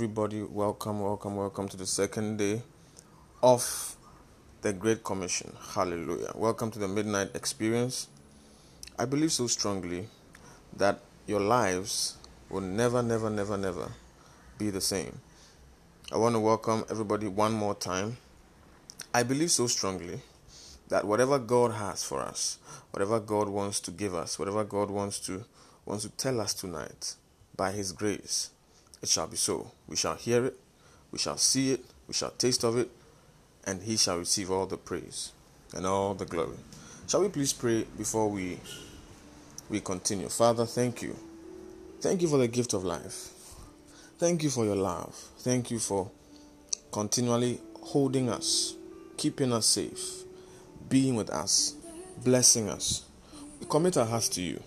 everybody. Welcome, welcome, welcome to the second day of the Great Commission. Hallelujah. Welcome to the Midnight Experience. I believe so strongly that your lives will never, never, never, never be the same. I want to welcome everybody one more time. I believe so strongly that whatever God has for us, whatever God wants to give us, whatever God wants to wants to tell us tonight by his grace it shall be so. We shall hear it, we shall see it, we shall taste of it, and he shall receive all the praise and all the glory. Shall we please pray before we we continue? Father, thank you. Thank you for the gift of life. Thank you for your love. Thank you for continually holding us, keeping us safe, being with us, blessing us. We commit our hearts to you.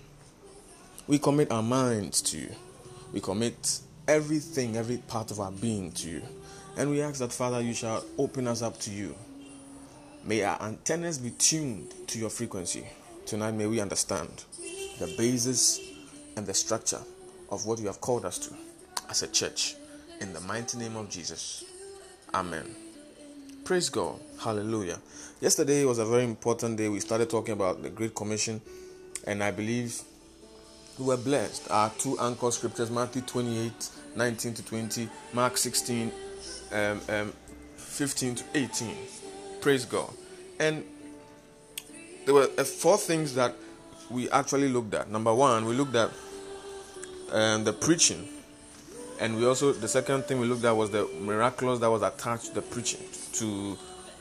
We commit our minds to you. We commit everything, every part of our being to you. And we ask that, Father, you shall open us up to you. May our antennas be tuned to your frequency. Tonight, may we understand the basis and the structure of what you have called us to as a church. In the mighty name of Jesus. Amen. Praise God. Hallelujah. Yesterday was a very important day. We started talking about the Great Commission, and I believe we were blessed. Our two anchor scriptures Matthew 28 19 to 20, Mark 16 um, um, 15 to 18. Praise God. And there were uh, four things that we actually looked at. Number one, we looked at um, the preaching. And we also, the second thing we looked at was the miraculous that was attached to the preaching to,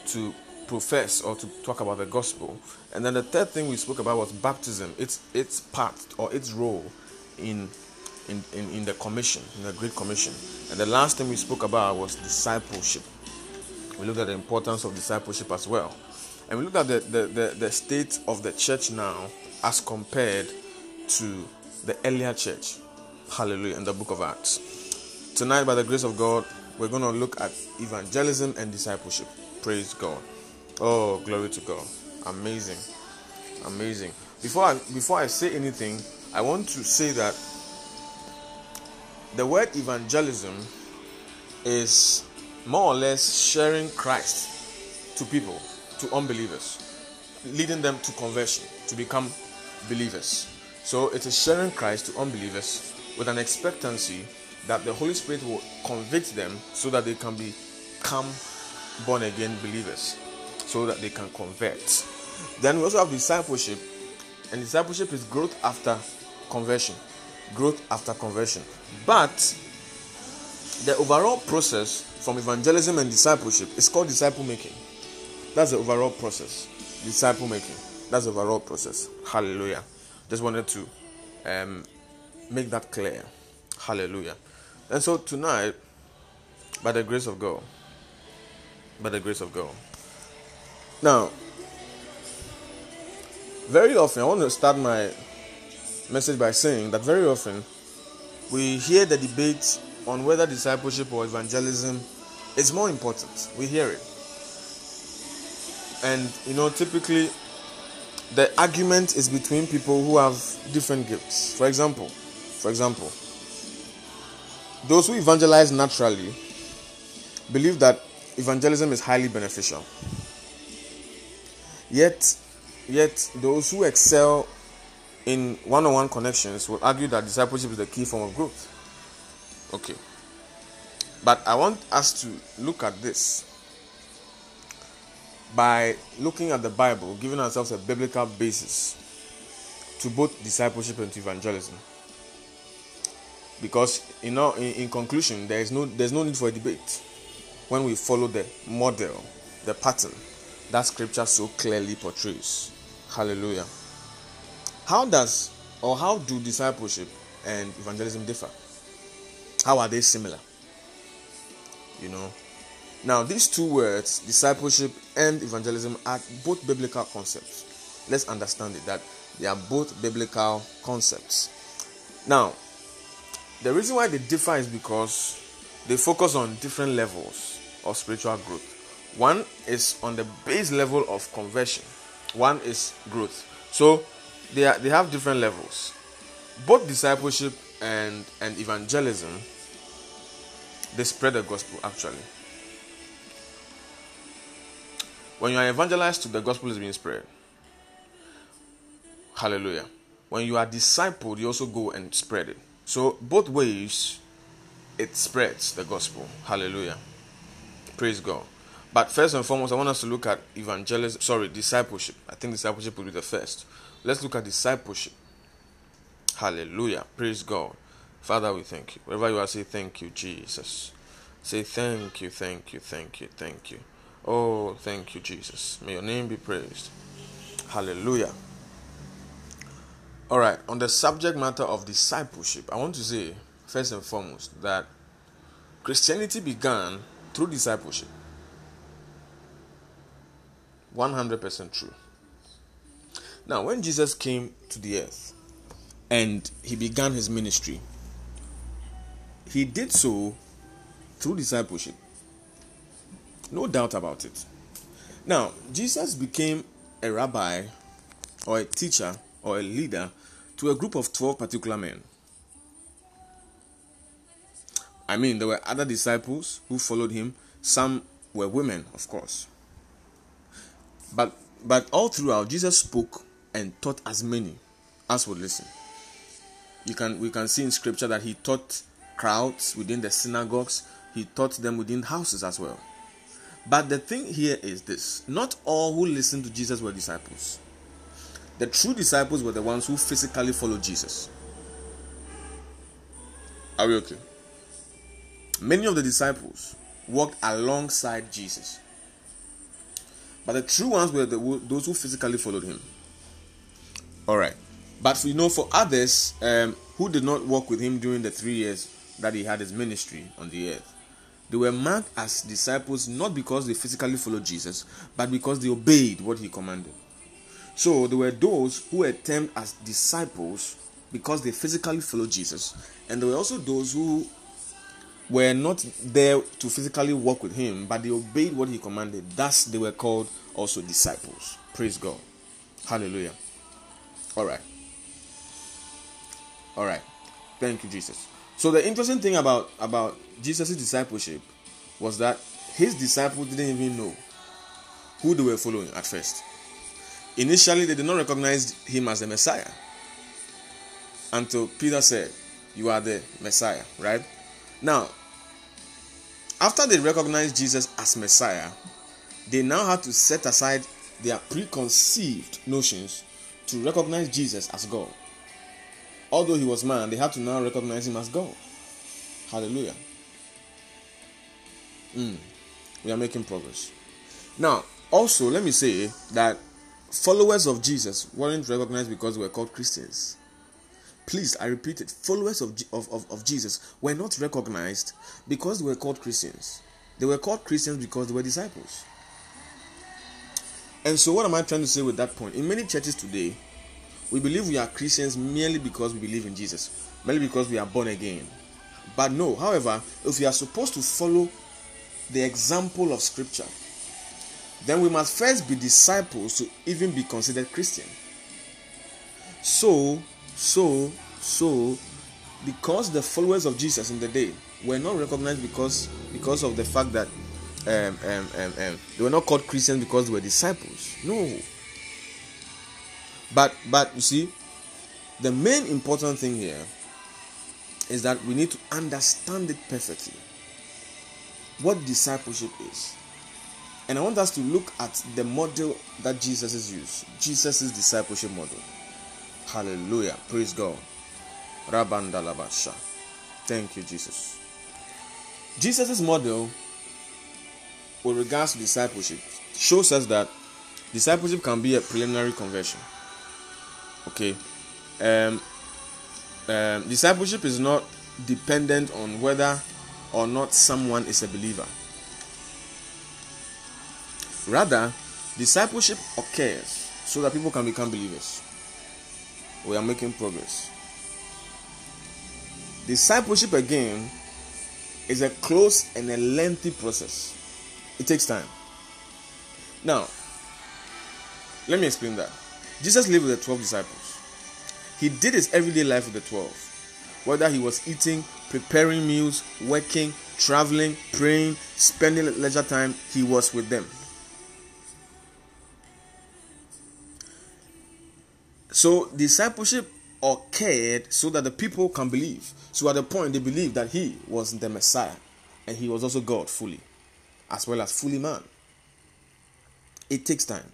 to profess or to talk about the gospel. And then the third thing we spoke about was baptism, its, its part or its role in in, in, in the commission, in the Great Commission. And the last thing we spoke about was discipleship. We looked at the importance of discipleship as well. And we looked at the, the, the, the state of the church now as compared to the earlier church. Hallelujah, in the book of Acts. Tonight, by the grace of God, we're going to look at evangelism and discipleship. Praise God. Oh, glory to God. Amazing. Amazing. Before I, before I say anything, I want to say that the word evangelism is more or less sharing Christ to people, to unbelievers, leading them to conversion, to become believers. So it is sharing Christ to unbelievers with an expectancy that the Holy Spirit will convict them so that they can become born again believers, so that they can convert. Then we also have discipleship, and discipleship is growth after conversion growth after conversion. But the overall process from evangelism and discipleship is called disciple making. That's the overall process. Disciple making. That's the overall process. Hallelujah. Just wanted to um, make that clear. Hallelujah. And so tonight, by the grace of God, by the grace of God. Now, very often, I want to start my message by saying that very often we hear the debate on whether discipleship or evangelism is more important. We hear it. And you know, typically the argument is between people who have different gifts. For example, for example, those who evangelize naturally believe that evangelism is highly beneficial. Yet, yet those who excel in one-on-one connections will argue that discipleship is the key form of growth. Okay. But I want us to look at this by looking at the Bible, giving ourselves a biblical basis to both discipleship and to evangelism. Because you know, in, in conclusion, there is no there's no need for a debate when we follow the model, the pattern that scripture so clearly portrays. Hallelujah. How does or how do discipleship and evangelism differ? How are they similar? You know. Now, these two words, discipleship and evangelism, are both biblical concepts. Let's understand it that they are both biblical concepts. Now, the reason why they differ is because they focus on different levels of spiritual growth. One is on the base level of conversion, one is growth. So, they, are, they have different levels. Both discipleship and, and evangelism, they spread the gospel actually. When you are evangelized, the gospel is being spread. Hallelujah. When you are discipled, you also go and spread it. So, both ways, it spreads the gospel. Hallelujah. Praise God. But first and foremost, I want us to look at evangelism, sorry, discipleship. I think discipleship will be the first. Let's look at discipleship. Hallelujah. Praise God. Father, we thank you. Wherever you are, say thank you, Jesus. Say thank you, thank you, thank you, thank you. Oh, thank you, Jesus. May your name be praised. Hallelujah. All right, on the subject matter of discipleship, I want to say, first and foremost, that Christianity began through discipleship. 100% true. Now, when Jesus came to the earth and he began his ministry, he did so through discipleship. No doubt about it. Now, Jesus became a rabbi or a teacher or a leader to a group of 12 particular men. I mean, there were other disciples who followed him. Some were women, of course. But but all throughout, Jesus spoke and taught as many as would listen. You can we can see in scripture that he taught crowds within the synagogues, he taught them within houses as well. But the thing here is this not all who listened to Jesus were disciples. The true disciples were the ones who physically followed Jesus. Are we okay? Many of the disciples walked alongside Jesus. But the true ones were the, those who physically followed him. All right. But we know for others um, who did not walk with him during the three years that he had his ministry on the earth, they were marked as disciples not because they physically followed Jesus, but because they obeyed what he commanded. So there were those who were termed as disciples because they physically followed Jesus, and there were also those who were not there to physically walk with him, but they obeyed what he commanded. Thus, they were called also disciples. Praise God. Hallelujah. All right. All right. Thank you, Jesus. So the interesting thing about about Jesus' discipleship was that his disciples didn't even know who they were following at first. Initially, they did not recognize him as the Messiah until Peter said, You are the Messiah, right? Now, after they recognized Jesus as Messiah, they now had to set aside their preconceived notions to recognize Jesus as God. Although he was man, they had to now recognize him as God. Hallelujah. Mm, we are making progress. Now, also, let me say that followers of Jesus weren't recognized because they were called Christians. Please, I repeat it. Followers of, of, of, of Jesus were not recognized because they were called Christians. They were called Christians because they were disciples. And so, what am I trying to say with that point? In many churches today, we believe we are Christians merely because we believe in Jesus, merely because we are born again. But no, however, if we are supposed to follow the example of Scripture, then we must first be disciples to even be considered Christian. So, so, so, because the followers of Jesus in the day were not recognized because because of the fact that um, um, um, um, they were not called Christians because they were disciples. No. But but you see, the main important thing here is that we need to understand it perfectly. What discipleship is. And I want us to look at the model that Jesus has used. Jesus' discipleship model. Hallelujah. Praise God. Rabandalabasha. Thank you, Jesus. Jesus' model with regards to discipleship shows us that discipleship can be a preliminary conversion. Okay. Um, um, discipleship is not dependent on whether or not someone is a believer. Rather, discipleship occurs so that people can become believers. We are making progress. Discipleship again is a close and a lengthy process. It takes time. Now, let me explain that. Jesus lived with the 12 disciples. He did his everyday life with the 12. Whether he was eating, preparing meals, working, traveling, praying, spending leisure time, he was with them. So discipleship occurred so that the people can believe. So at the point they believed that he was the Messiah and he was also God fully, as well as fully man. It takes time.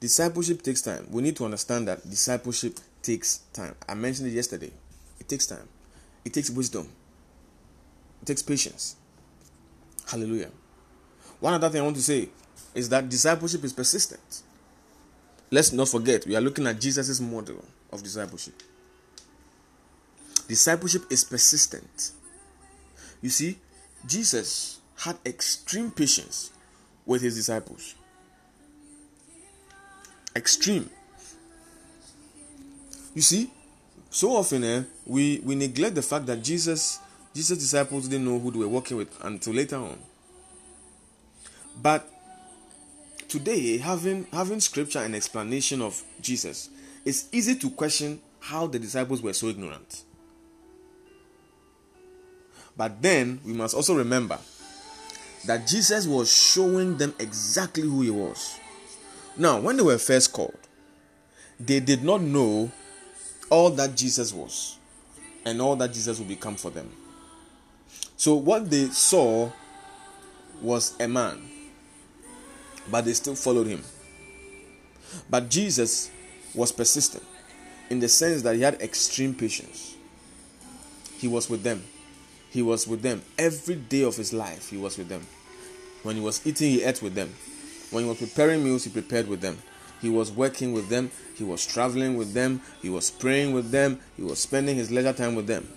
Discipleship takes time. We need to understand that discipleship takes time. I mentioned it yesterday. It takes time. It takes wisdom. It takes patience. Hallelujah. One other thing I want to say is that discipleship is persistent. Let's not forget, we are looking at Jesus' model of discipleship. Discipleship is persistent. You see, Jesus had extreme patience with his disciples. Extreme. You see, so often eh, we, we neglect the fact that Jesus Jesus' disciples didn't know who they were working with until later on. But today, having having scripture and explanation of Jesus, it's easy to question how the disciples were so ignorant. But then we must also remember that Jesus was showing them exactly who he was. Now, when they were first called, they did not know all that Jesus was and all that Jesus would become for them. So, what they saw was a man, but they still followed him. But Jesus was persistent in the sense that he had extreme patience. He was with them he was with them every day of his life. He was with them. When he was eating, he ate with them. When he was preparing meals, he prepared with them. He was working with them. He was traveling with them. He was praying with them. He was spending his leisure time with them.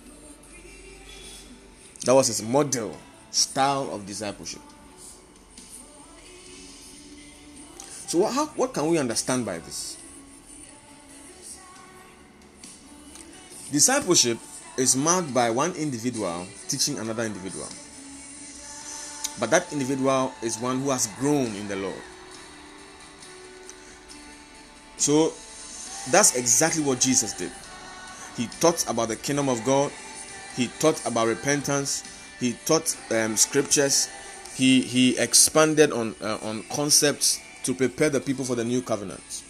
That was his model style of discipleship. So, what, how, what can we understand by this? Discipleship is marked by one individual teaching another individual. But that individual is one who has grown in the Lord. So that's exactly what Jesus did. He taught about the kingdom of God, he taught about repentance, he taught um, scriptures, he, he expanded on, uh, on concepts to prepare the people for the new covenant.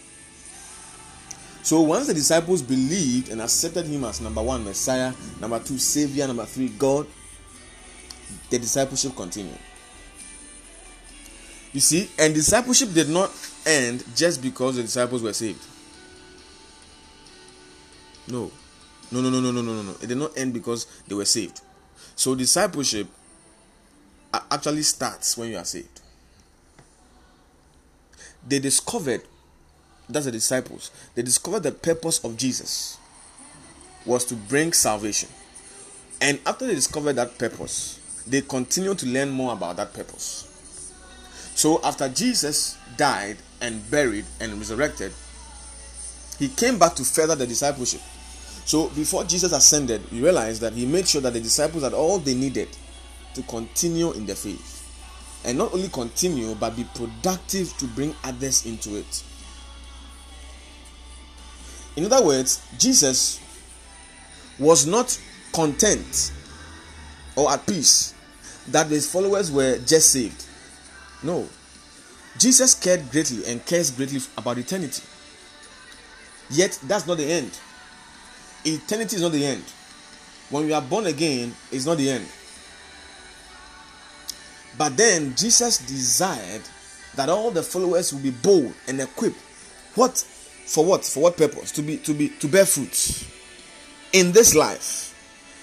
So once the disciples believed and accepted him as number one, Messiah, number two, Savior, number three, God, the discipleship continued. You see, and discipleship did not end just because the disciples were saved. No. No, no, no, no, no, no, no. It did not end because they were saved. So discipleship actually starts when you are saved. They discovered that's the disciples, they discovered the purpose of Jesus was to bring salvation. And after they discovered that purpose, they continued to learn more about that purpose. So after Jesus died and buried and resurrected, he came back to further the discipleship. So before Jesus ascended, you realize that he made sure that the disciples had all they needed to continue in the faith. And not only continue, but be productive to bring others into it. In other words, Jesus was not content or at peace that his followers were just saved. No. Jesus cared greatly and cares greatly about eternity. Yet, that's not the end. Eternity is not the end. When we are born again, it's not the end. But then, Jesus desired that all the followers will be bold and equipped. What for what? For what purpose? To be to be to bear fruits in this life.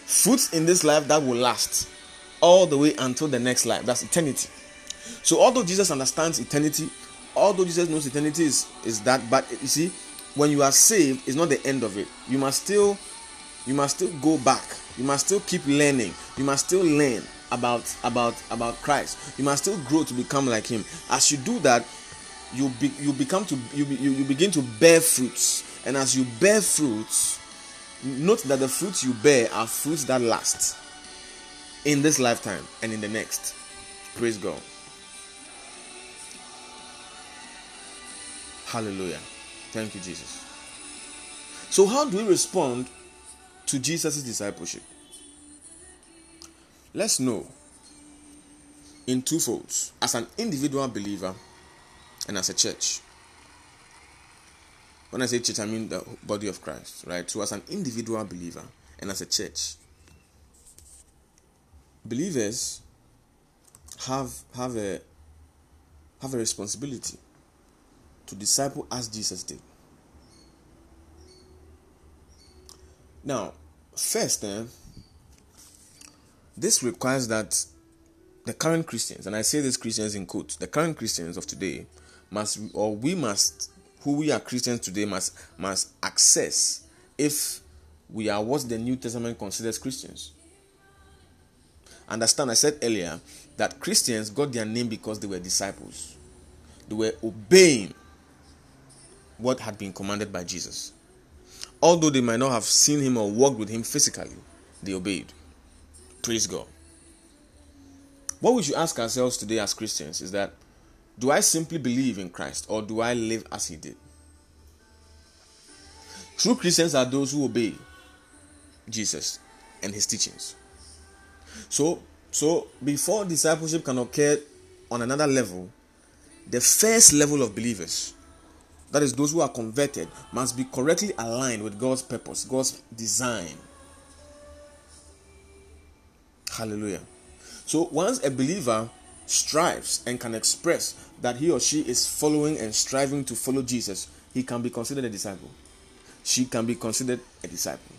Fruits in this life that will last all the way until the next life. That's eternity. So although Jesus understands eternity, although Jesus knows eternity is, is that, but you see, when you are saved, it's not the end of it. You must still you must still go back. You must still keep learning. You must still learn about about about Christ. You must still grow to become like him. As you do that, you be, you become to you, you you begin to bear fruits. And as you bear fruits note that the fruits you bear are fruits that last in this lifetime and in the next. Praise god. Hallelujah. Thank you jesus. So how do we respond to jesus' discipleship let's know in two folds as an individual believer and as a church. When I say church, I mean the body of Christ, right? So, as an individual believer and as a church, believers have have a have a responsibility to disciple as Jesus did. Now, first, then, eh, this requires that the current Christians, and I say these Christians in quotes, the current Christians of today must or we must who we are Christians today must must access if we are what the New Testament considers Christians. Understand, I said earlier that Christians got their name because they were disciples. They were obeying what had been commanded by Jesus. Although they might not have seen him or walked with him physically, they obeyed. Praise God. What we should ask ourselves today as Christians is that do I simply believe in Christ or do I live as he did? True Christians are those who obey Jesus and his teachings. So, so before discipleship can occur on another level, the first level of believers, that is those who are converted, must be correctly aligned with God's purpose, God's design. Hallelujah. So once a believer strives and can express that he or she is following and striving to follow Jesus, he can be considered a disciple. She can be considered a disciple.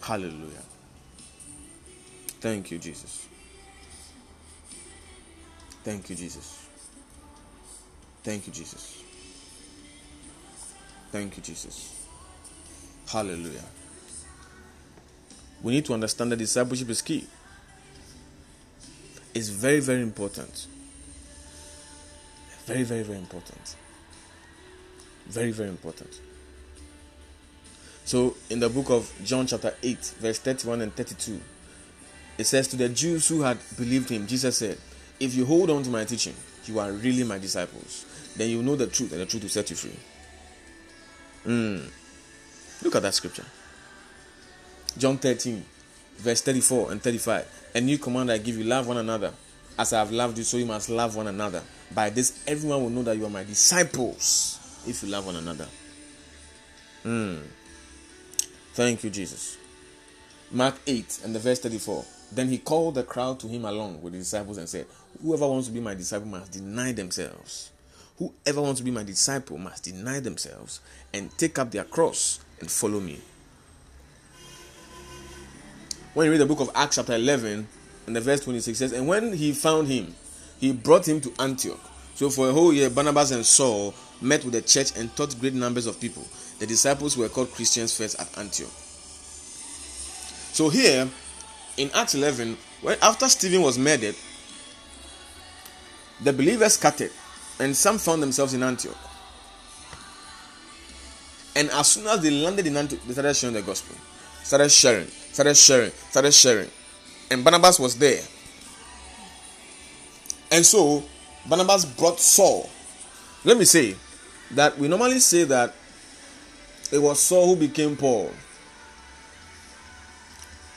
Hallelujah. Thank you, Jesus. Thank you, Jesus. Thank you, Jesus. Thank you, Jesus. Hallelujah. We need to understand that discipleship is key. It's very, very important. Very, very, very important. Very, very important. So, in the book of John, chapter 8, verse 31 and 32, it says, To the Jews who had believed him, Jesus said, If you hold on to my teaching, you are really my disciples. Then you know the truth, and the truth will set you free. Mm. Look at that scripture. John 13, verse 34 and 35. A new command I give you love one another. As I have loved you, so you must love one another. By this, everyone will know that you are my disciples if you love one another. Mm. Thank you, Jesus. Mark 8 and the verse 34. Then he called the crowd to him along with the disciples and said, Whoever wants to be my disciple must deny themselves. Whoever wants to be my disciple must deny themselves and take up their cross and follow me. When you read the book of Acts, chapter 11, and the verse 26 says, And when he found him, he brought him to Antioch. So for a whole year, Barnabas and Saul met with the church and taught great numbers of people. The disciples were called Christians first at Antioch. So here in Acts 11, when after Stephen was murdered, the believers scattered, and some found themselves in Antioch. And as soon as they landed in Antioch, they started sharing the gospel, started sharing, started sharing, started sharing. And Barnabas was there. And so Barnabas brought Saul. Let me say that we normally say that it was Saul who became Paul.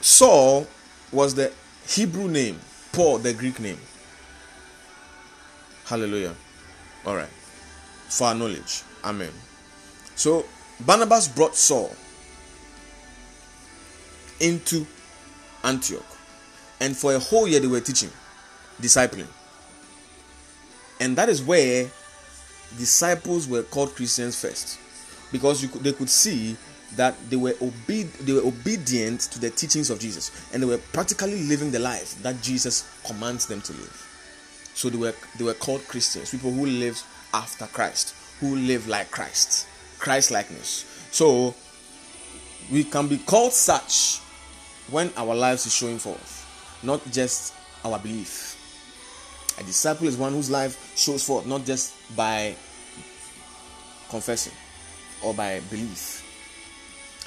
Saul was the Hebrew name, Paul, the Greek name. Hallelujah. All right. For our knowledge. Amen. So Barnabas brought Saul into Antioch. And for a whole year they were teaching, discipling. And that is where disciples were called Christians first. Because could, they could see that they were, obe- they were obedient to the teachings of Jesus and they were practically living the life that Jesus commands them to live. So they were they were called Christians, people who live after Christ, who live like Christ, Christ likeness. So we can be called such when our lives is showing forth, not just our belief. A disciple is one whose life shows forth not just by confessing or by belief.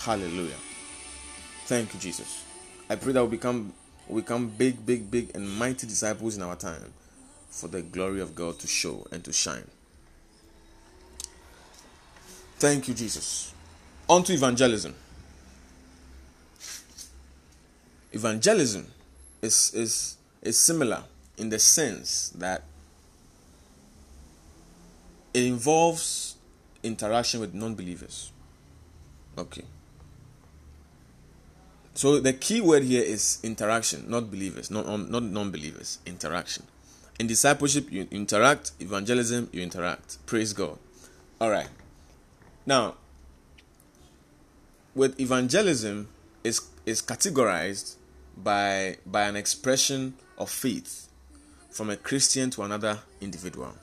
Hallelujah. Thank you, Jesus. I pray that we become we become big, big, big and mighty disciples in our time for the glory of God to show and to shine. Thank you, Jesus. On to evangelism. Evangelism is, is, is similar in the sense that it involves interaction with non believers. Okay. So the key word here is interaction, not believers, not not non-believers. Interaction. In discipleship, you interact. Evangelism, you interact. Praise God. All right. Now, with evangelism, is is categorized by by an expression of faith from a Christian to another individual.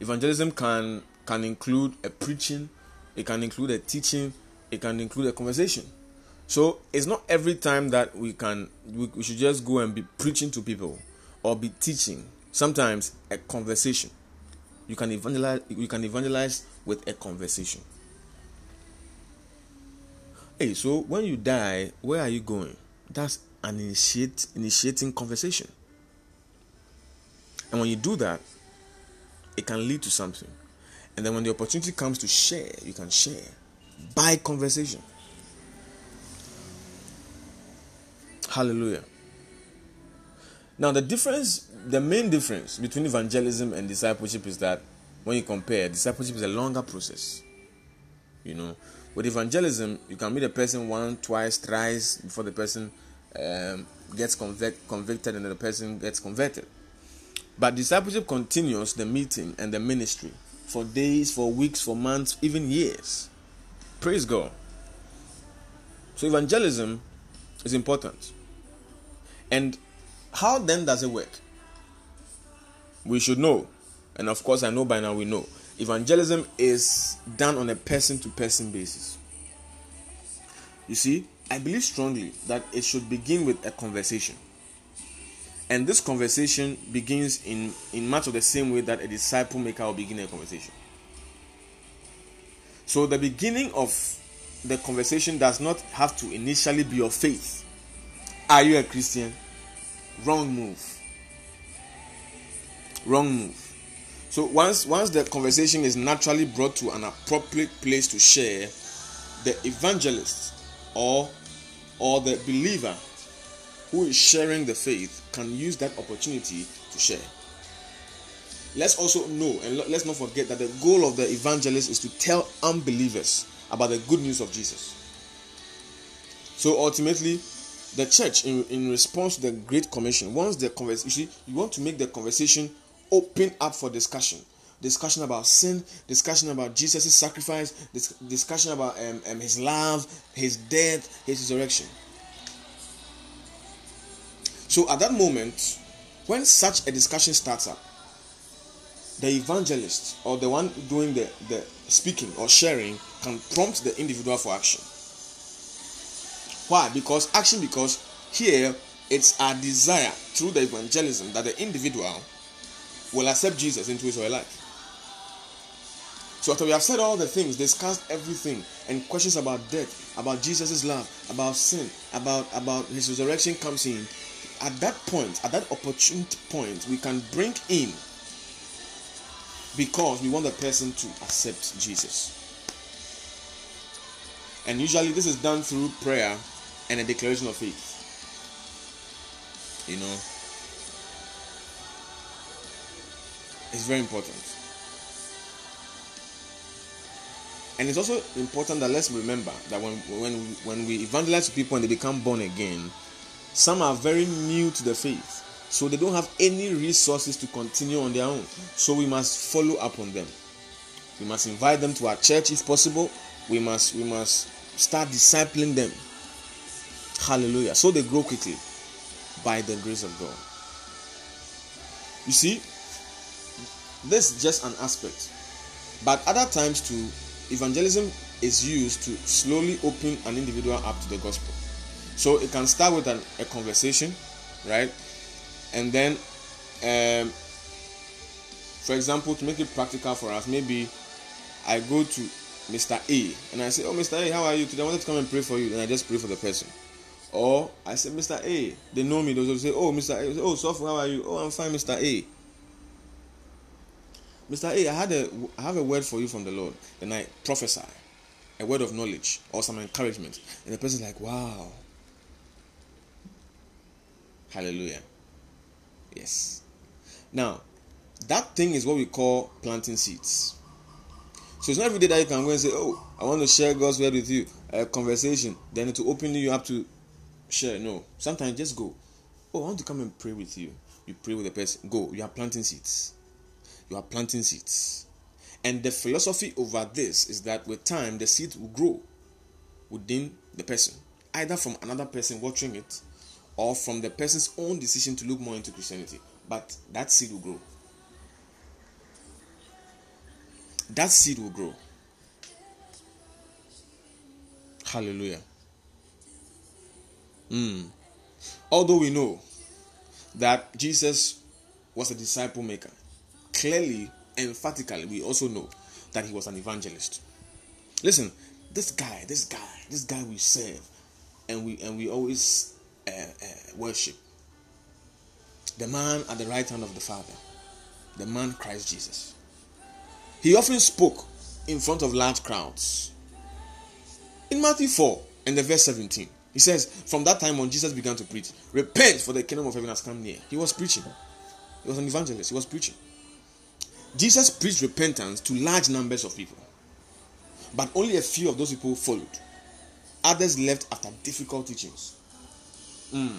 Evangelism can can include a preaching, it can include a teaching, it can include a conversation. So it's not every time that we can we, we should just go and be preaching to people or be teaching. Sometimes a conversation. You can evangelize you can evangelize with a conversation. Hey, so when you die, where are you going? That's an initiate initiating conversation. And when you do that, it can lead to something. And then when the opportunity comes to share, you can share by conversation. Hallelujah. Now, the difference, the main difference between evangelism and discipleship is that when you compare, discipleship is a longer process. You know, with evangelism, you can meet a person one, twice, thrice before the person um, gets convict, convicted and the person gets converted. But discipleship continues the meeting and the ministry for days, for weeks, for months, even years. Praise God. So, evangelism is important. And how then does it work? We should know. And of course, I know by now we know. Evangelism is done on a person to person basis. You see, I believe strongly that it should begin with a conversation. And this conversation begins in, in much of the same way that a disciple maker will begin a conversation. So the beginning of the conversation does not have to initially be your faith. Are you a Christian? Wrong move. Wrong move. So once once the conversation is naturally brought to an appropriate place to share, the evangelist or or the believer who is sharing the faith can use that opportunity to share. Let's also know and let's not forget that the goal of the evangelist is to tell unbelievers about the good news of Jesus. So ultimately, the church, in, in response to the Great Commission, once the conversation, you you want to make the conversation open up for discussion. Discussion about sin, discussion about Jesus' sacrifice, discussion about um, um, his love, his death, his resurrection. So at that moment, when such a discussion starts up, the evangelist or the one doing the, the speaking or sharing can prompt the individual for action. Why? Because action, because here it's our desire through the evangelism that the individual will accept Jesus into his or her life. So after we have said all the things, discussed everything, and questions about death, about Jesus' love, about sin, about about his resurrection comes in, at that point, at that opportune point, we can bring in because we want the person to accept Jesus. And usually this is done through prayer and a declaration of faith. You know, it's very important. And it's also important that let's remember that when when when we evangelize to people and they become born again, some are very new to the faith, so they don't have any resources to continue on their own. So we must follow up on them. We must invite them to our church if possible. We must we must start discipling them. Hallelujah. So they grow quickly by the grace of God. You see, this is just an aspect. But other times too, evangelism is used to slowly open an individual up to the gospel. So it can start with an, a conversation, right? And then, um, for example, to make it practical for us, maybe I go to Mr. A and I say, Oh, Mr. A, how are you today? I wanted to come and pray for you. And I just pray for the person. Or I say, Mr. A, they know me. Those will say, Oh, Mr. A, oh, Sofu, how are you? Oh, I'm fine, Mr. A. Mr. A, I had a I have a word for you from the Lord. Then I prophesy a word of knowledge or some encouragement. And the person's like, Wow. Hallelujah. Yes. Now, that thing is what we call planting seeds. So it's not every day that you can go and say, Oh, I want to share God's word with you, a conversation, then to open you up to share. No. Sometimes just go. Oh, I want to come and pray with you. You pray with the person. Go. You are planting seeds you are planting seeds. And the philosophy over this is that with time, the seed will grow within the person, either from another person watching it or from the person's own decision to look more into Christianity. But that seed will grow. That seed will grow. Hallelujah. Mm. Although we know that Jesus was a disciple maker, clearly, emphatically, we also know that he was an evangelist. Listen, this guy, this guy, this guy we serve, and we and we always uh, uh, worship. The man at the right hand of the Father, the man Christ Jesus. He often spoke in front of large crowds. In Matthew 4 and the verse 17, he says, From that time on, Jesus began to preach, Repent, for the kingdom of heaven has come near. He was preaching. He was an evangelist. He was preaching. Jesus preached repentance to large numbers of people. But only a few of those people followed. Others left after difficult teachings. Mm.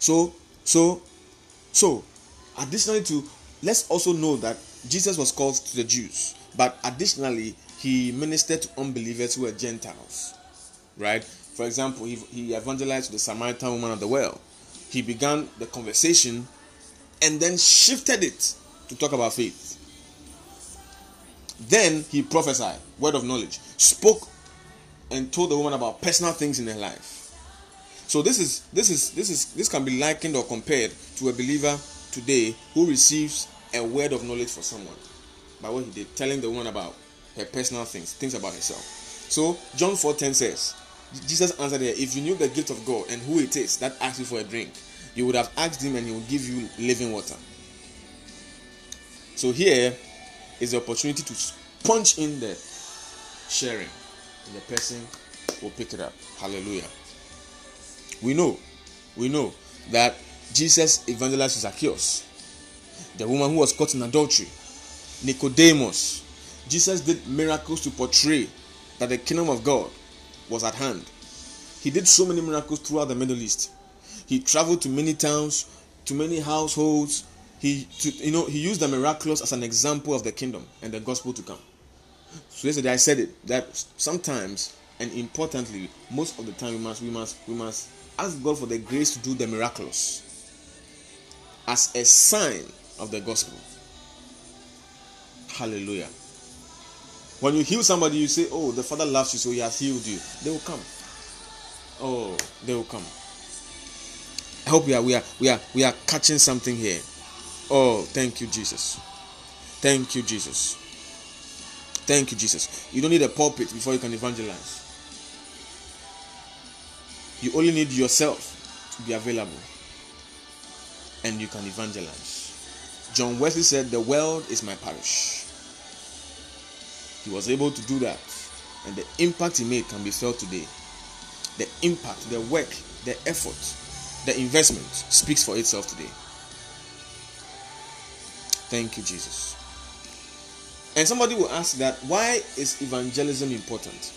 So, so, so, additionally to, let's also know that Jesus was called to the Jews, but additionally, he ministered to unbelievers who were Gentiles. Right? For example, he, he evangelized the Samaritan woman at the well. He began the conversation and then shifted it to talk about faith. Then he prophesied, word of knowledge, spoke and told the woman about personal things in her life. So this is this is this is this can be likened or compared to a believer today who receives a word of knowledge for someone by what he did, telling the woman about her personal things, things about herself. So John 4:10 says, Jesus answered her, If you knew the gift of God and who it is that asks you for a drink, you would have asked him and he would give you living water. So here is the opportunity to punch in the sharing, and the person will pick it up. Hallelujah. We know, we know that Jesus evangelized Zacchaeus, the woman who was caught in adultery, Nicodemus. Jesus did miracles to portray that the kingdom of God was at hand. He did so many miracles throughout the Middle East. He traveled to many towns, to many households. He, to, you know, he used the miraculous as an example of the kingdom and the gospel to come. So yesterday I said it that sometimes and importantly, most of the time we must we must we must ask God for the grace to do the miraculous as a sign of the gospel. Hallelujah. When you heal somebody, you say, Oh, the Father loves you, so He has healed you. They will come. Oh, they will come. I hope we are we are we are we are catching something here. Oh, thank you, Jesus. Thank you, Jesus. Thank you, Jesus. You don't need a pulpit before you can evangelize. You only need yourself to be available. And you can evangelize. John Wesley said, The world is my parish. He was able to do that. And the impact he made can be felt today. The impact, the work, the effort, the investment speaks for itself today. Thank you, Jesus. And somebody will ask that why is evangelism important?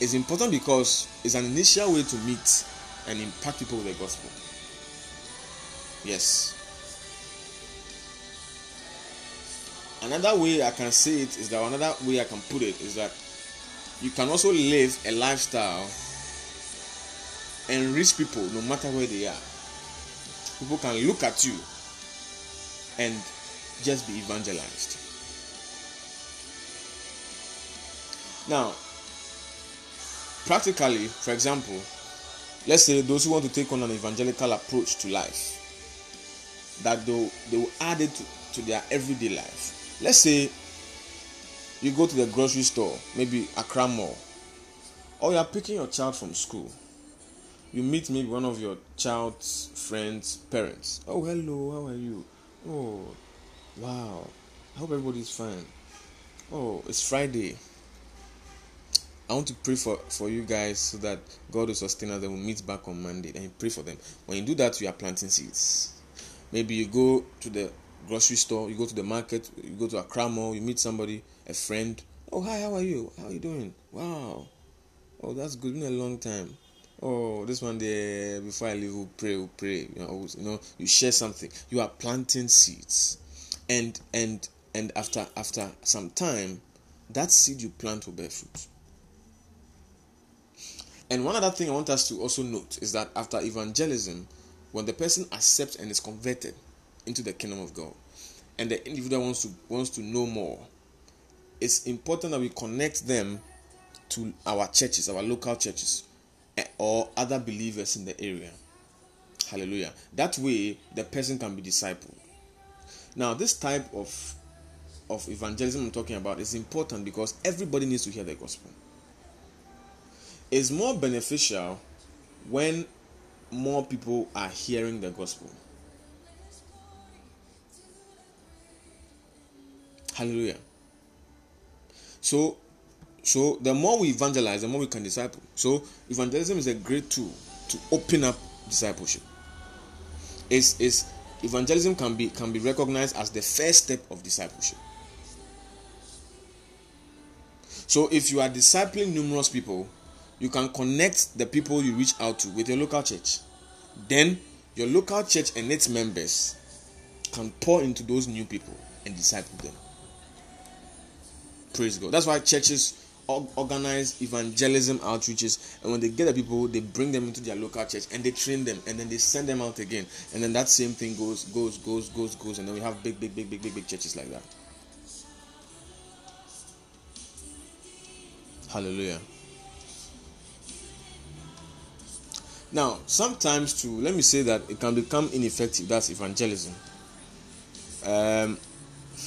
It's important because it's an initial way to meet and impact people with the gospel. Yes. Another way I can say it is that another way I can put it is that you can also live a lifestyle and reach people no matter where they are. People can look at you and just be evangelized. Now, practically, for example, let's say those who want to take on an evangelical approach to life, that they they will add it to, to their everyday life. Let's say you go to the grocery store, maybe Accra Mall, or you are picking your child from school. You meet maybe one of your child's friends' parents. Oh, hello, how are you? Oh, wow. I hope everybody's fine. Oh, it's Friday. I want to pray for, for you guys so that God will sustain us and we'll meet back on Monday. And pray for them. When you do that, you are planting seeds. Maybe you go to the grocery store, you go to the market, you go to Accra Mall, you meet somebody, a friend. Oh, hi, how are you? How are you doing? Wow. Oh, that's good. Been a long time. Oh, this one there, before I leave, we'll pray, we'll pray. You know, you know, you share something. You are planting seeds. And and and after after some time, that seed you plant will bear fruit. And one other thing I want us to also note is that after evangelism, when the person accepts and is converted into the kingdom of God, and the individual wants to wants to know more, it's important that we connect them to our churches, our local churches, eh, or other believers in the area. Hallelujah. That way, the person can be discipled. Now, this type of of evangelism I'm talking about is important because everybody needs to hear the gospel. It's more beneficial when more people are hearing the gospel. Hallelujah. So, so the more we evangelize, the more we can disciple. So, evangelism is a great tool to open up discipleship. Is is evangelism can be can be recognized as the first step of discipleship. So, if you are discipling numerous people, you can connect the people you reach out to with your local church. Then, your local church and its members can pour into those new people and disciple them. Praise God. That's why churches organize evangelism outreaches. And when they get the people they bring them into their local church and they train them and then they send them out again. And then that same thing goes goes goes goes goes. And then we have big big big big big big churches like that. Hallelujah. Now sometimes too let me say that it can become ineffective. That's evangelism. Um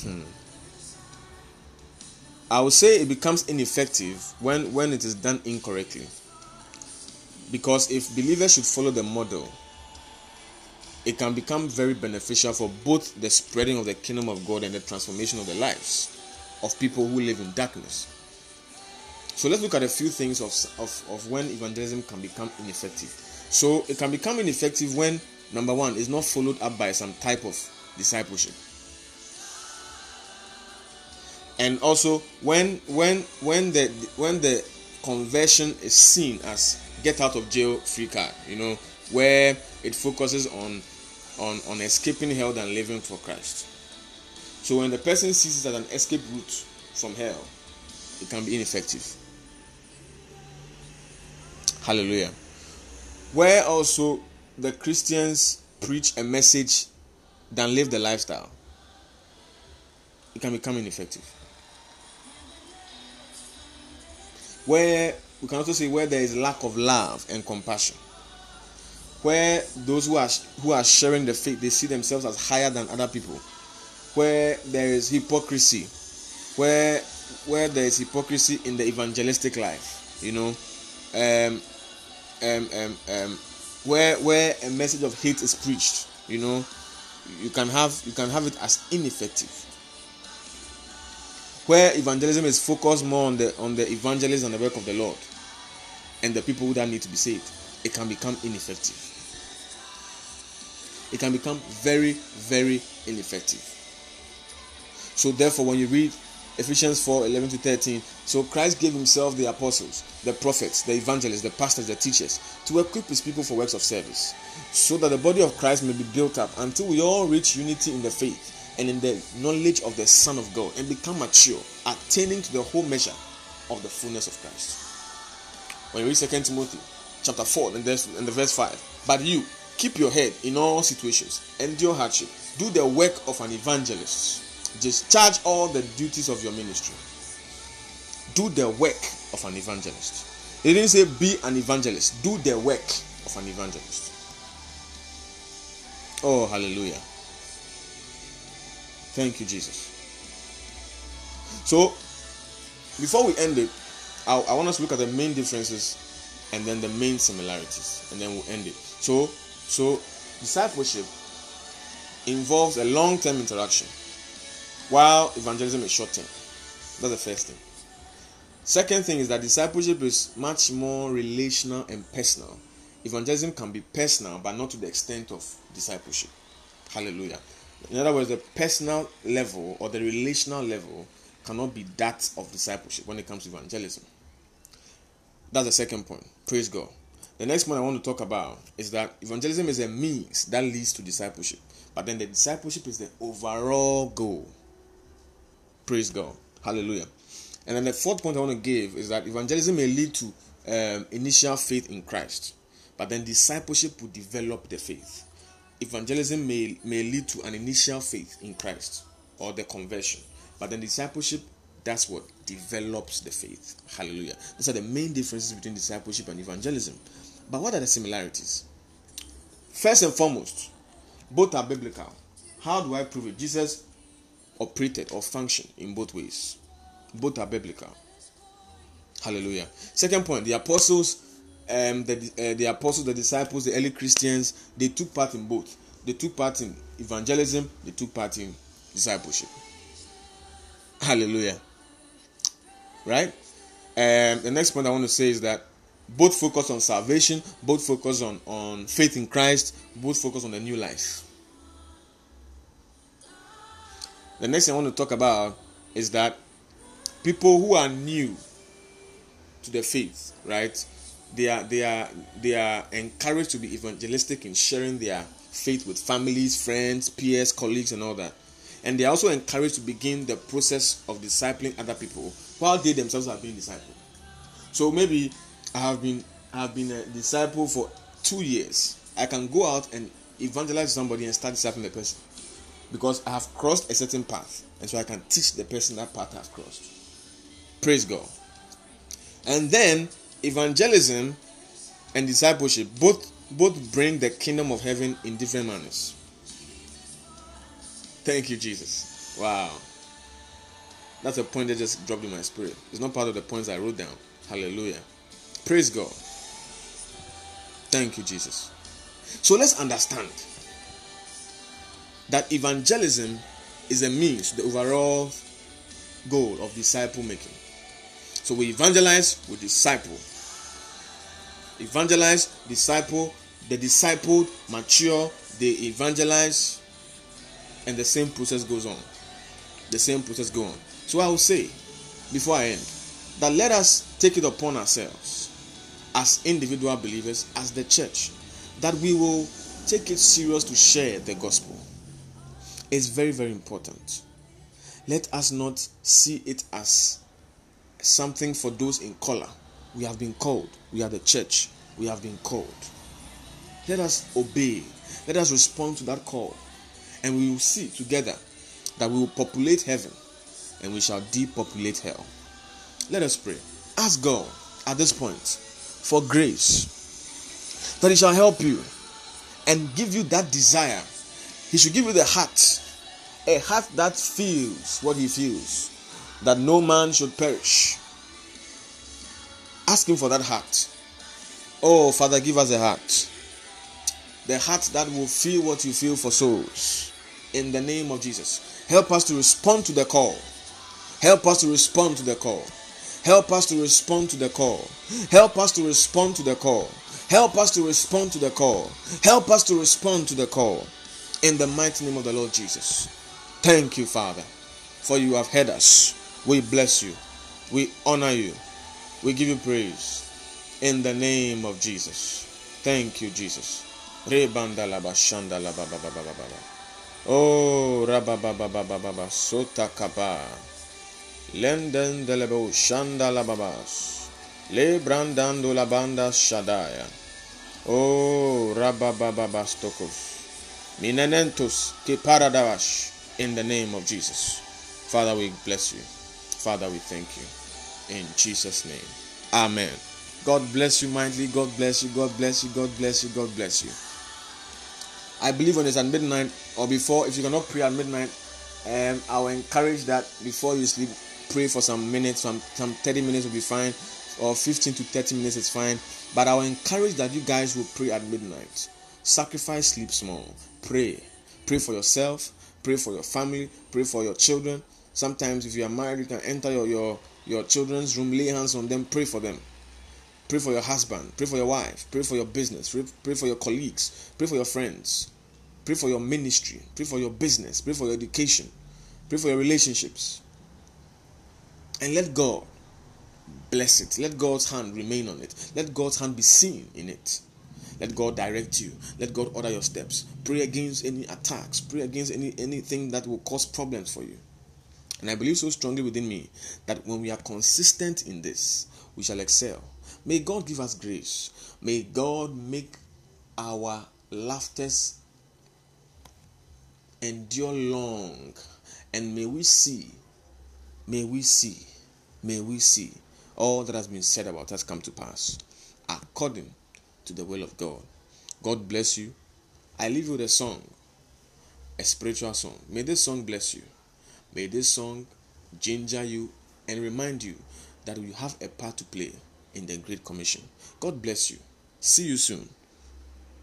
hmm. I would say it becomes ineffective when when it is done incorrectly. Because if believers should follow the model, it can become very beneficial for both the spreading of the kingdom of God and the transformation of the lives of people who live in darkness. So let's look at a few things of, of, of when evangelism can become ineffective. So it can become ineffective when number one is not followed up by some type of discipleship and also when when when the when the conversion is seen as get out of jail free card you know where it focuses on on on escaping hell and living for christ. So when the person sees it as an escape route from hell it can be ineffective. Hallelujah. Where also the christians preach a message than live the lifestyle it can become ineffective where we can also say where there is lack of love and compassion. Where those who are who are sharing the faith they see themselves as higher than other people. Where there is hypocrisy. Where where there is hypocrisy in the evangelistic life you know. Um um um, um where where a message of hate is preached you know. You can have you can have it as ineffective where evangelism is focused more on the on the evangelism and the work of the Lord and the people that need to be saved, it can become ineffective. It can become very, very ineffective. So therefore, when you read Ephesians 4 11 to 13. So Christ gave himself the apostles, the prophets, the evangelists, the pastors, the teachers to equip his people for works of service, so that the body of Christ may be built up until we all reach unity in the faith and in the knowledge of the Son of God and become mature, attaining to the whole measure of the fullness of Christ. When you read 2 Timothy chapter 4 and, and the verse 5, but you keep your head in all situations, endure hardship, do the work of an evangelist, discharge all the duties of your ministry. Do the work of an evangelist. He didn't say be an evangelist, do the work of an evangelist. Oh, hallelujah. Thank you, Jesus. So, before we end it, I, I want us to look at the main differences and then the main similarities, and then we'll end it. So, so discipleship involves a long-term interaction, while evangelism is short-term. That's the first thing. Second thing is that discipleship is much more relational and personal. Evangelism can be personal, but not to the extent of discipleship. Hallelujah. In other words, the personal level or the relational level cannot be that of discipleship when it comes to evangelism. That's the second point. Praise God. The next point I want to talk about is that evangelism is a means that leads to discipleship, but then the discipleship is the overall goal. Praise God. Hallelujah. And then the fourth point I want to give is that evangelism may lead to um, initial faith in Christ, but then discipleship will develop the faith. Evangelism may, may lead to an initial faith in Christ or the conversion, but then discipleship that's what develops the faith. Hallelujah. These are the main differences between discipleship and evangelism. But what are the similarities? First and foremost, both are biblical. How do I prove it? Jesus operated or functioned in both ways. Both are biblical. Hallelujah. Second point, the apostles, um, the uh, the apostles, the disciples, the early Christians, they took part in both. They took part in evangelism. They took part in discipleship. Hallelujah. Right. And the next point I want to say is that both focus on salvation, both focus on on faith in Christ, both focus on the new life. The next thing I want to talk about is that people who are new to the faith, right? They are they are they are encouraged to be evangelistic in sharing their faith with families, friends, peers, colleagues, and all that. And they are also encouraged to begin the process of discipling other people while they themselves are being discipled. So maybe I have been I have been a disciple for two years. I can go out and evangelize somebody and start discipling the person because I have crossed a certain path, and so I can teach the person that path I've crossed. Praise God. And then evangelism and discipleship both both bring the kingdom of heaven in different manners. Thank you, Jesus. Wow. That's a point that just dropped in my spirit. It's not part of the points I wrote down. Hallelujah. Praise God. Thank you, Jesus. So let's understand that evangelism is a means the overall goal of disciple making. So we evangelize, we disciple. Evangelize, disciple, the discipled mature, they evangelize, and the same process goes on. The same process goes on. So I will say, before I end, that let us take it upon ourselves as individual believers, as the church, that we will take it serious to share the gospel. It's very, very important. Let us not see it as something for those in color. We have been called. We are the church. We have been called. Let us obey. Let us respond to that call. And we will see together that we will populate heaven and we shall depopulate hell. Let us pray. Ask God at this point for grace that He shall help you and give you that desire. He should give you the heart, a heart that feels what He feels, that no man should perish. Ask Him for that heart. Oh, Father, give us a heart. The heart that will feel what you feel for souls. In the name of Jesus. Help us to respond to the call. Help us to respond to the call. Help us to respond to the call. Help us to respond to the call. Help us to respond to the call. Help us to respond to the call. In the mighty name of the Lord Jesus. Thank you, Father, for you have heard us. We bless you. We honor you. We give you praise. In the name of Jesus. Thank you, Jesus. Oh, rababababababa, sota kaba. Lenden delebo shanda lababas. Le brandando la banda shadaya. Oh, rababababastokos. Minenentus ke paradawash. In the name of Jesus. Father, we bless you. Father, we thank you. In Jesus' name. Amen. God bless you mightily. God bless you. God bless you. God bless you. God bless you. I believe when it's at midnight or before, if you cannot pray at midnight, um, I will encourage that before you sleep, pray for some minutes, some, some 30 minutes will be fine, or 15 to 30 minutes is fine. But I will encourage that you guys will pray at midnight. Sacrifice sleep small. Pray. Pray for yourself, pray for your family, pray for your children. Sometimes if you are married, you can enter your, your, your children's room, lay hands on them, pray for them. Pray for your husband. Pray for your wife. Pray for your business. Pray, pray for your colleagues. Pray for your friends. Pray for your ministry. Pray for your business. Pray for your education. Pray for your relationships. And let God bless it. Let God's hand remain on it. Let God's hand be seen in it. Let God direct you. Let God order your steps. Pray against any attacks. Pray against any anything that will cause problems for you. And I believe so strongly within me that when we are consistent in this, we shall excel. May God give us grace. May God make our laughters endure long. And may we see, may we see, may we see all that has been said about us come to pass according to the will of God. God bless you. I leave you with a song, a spiritual song. May this song bless you. May this song ginger you and remind you that you have a part to play in the Great Commission. God bless you. See you soon.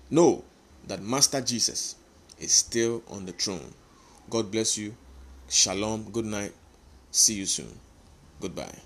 Know that Master Jesus is still on the throne. God bless you. Shalom. Good night. See you soon. Goodbye.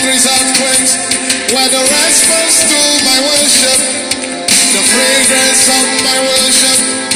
country's earthquakes were the response to my worship, the fragrance of my worship.